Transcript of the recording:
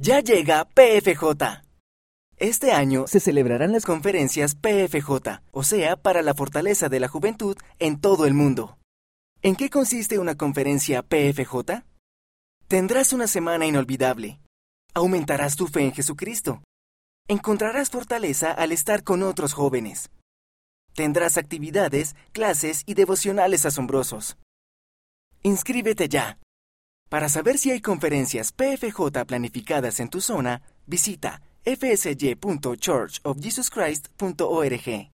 Ya llega PFJ. Este año se celebrarán las conferencias PFJ, o sea, para la fortaleza de la juventud en todo el mundo. ¿En qué consiste una conferencia PFJ? Tendrás una semana inolvidable. Aumentarás tu fe en Jesucristo. Encontrarás fortaleza al estar con otros jóvenes. Tendrás actividades, clases y devocionales asombrosos. Inscríbete ya. Para saber si hay conferencias PFJ planificadas en tu zona, visita fsy.churchofjesuschrist.org.